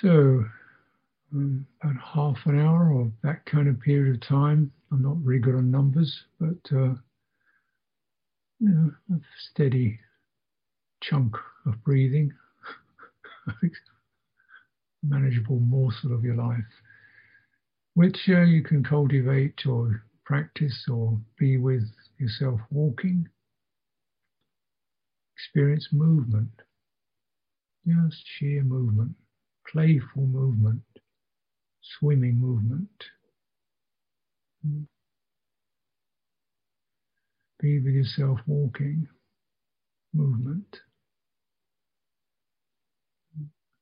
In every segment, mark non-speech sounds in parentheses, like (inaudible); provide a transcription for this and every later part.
So, um, about half an hour or that kind of period of time. I'm not very good on numbers, but uh, you know, a steady chunk of breathing, (laughs) manageable morsel of your life, which uh, you can cultivate or practice or be with yourself walking. Experience movement, just sheer movement, playful movement, swimming movement. Be with yourself walking, movement.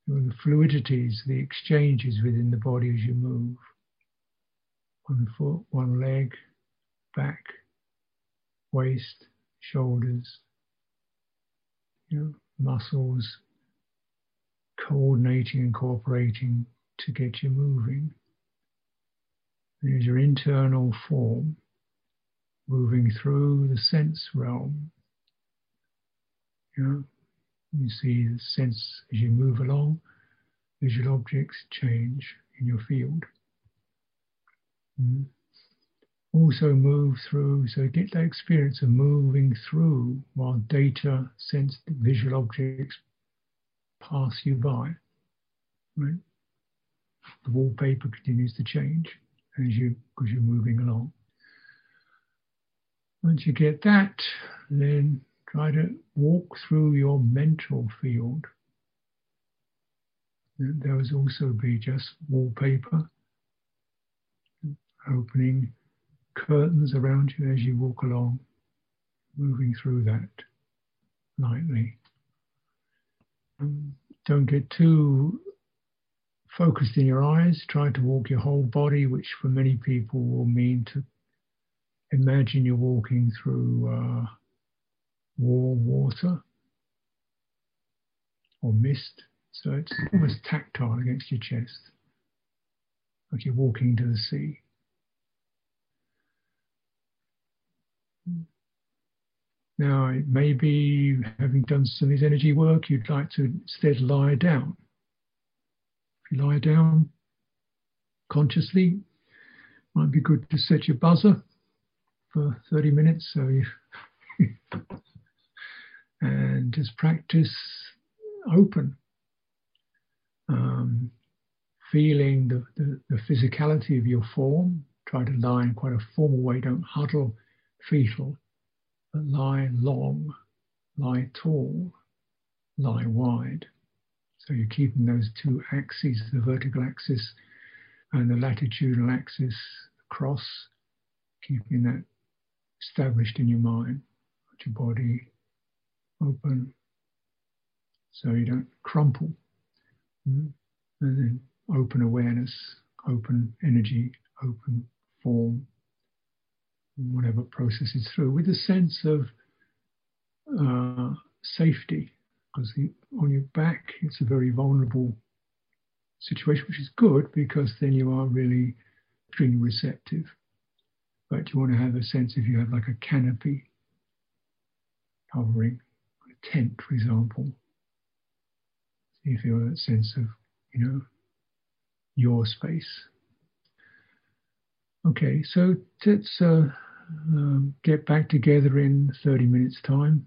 The fluidities, the exchanges within the body as you move. One foot, one leg, back, waist, shoulders, you know, muscles coordinating and cooperating to get you moving. There's your internal form moving through the sense realm. You, know, you see the sense as you move along, visual objects change in your field. Mm. Also move through, so get that experience of moving through while data, sense, visual objects pass you by. Right? The wallpaper continues to change as you because you're moving along. Once you get that, then try to walk through your mental field. There will also be just wallpaper, opening curtains around you as you walk along, moving through that lightly. Don't get too focused in your eyes. Try to walk your whole body, which for many people will mean to imagine you're walking through uh, warm water or mist. So it's almost tactile against your chest, like you're walking to the sea. Now, maybe having done some of this energy work, you'd like to instead lie down. If you lie down consciously, might be good to set your buzzer for 30 minutes. So you (laughs) and just practice open, um, feeling the, the, the, physicality of your form. Try to lie in quite a formal way. Don't huddle fetal, but lie long, lie tall, lie wide. So you're keeping those two axes, the vertical axis and the latitudinal axis across, keeping that established in your mind, Put your body open so you don't crumple. Mm-hmm. And then open awareness, open energy, open form, whatever processes through, with a sense of uh, safety. Because on your back, it's a very vulnerable situation, which is good because then you are really extremely receptive but you want to have a sense if you have like a canopy covering a tent, for example. So you feel that sense of, you know, your space. Okay, so let's uh, um, get back together in 30 minutes' time.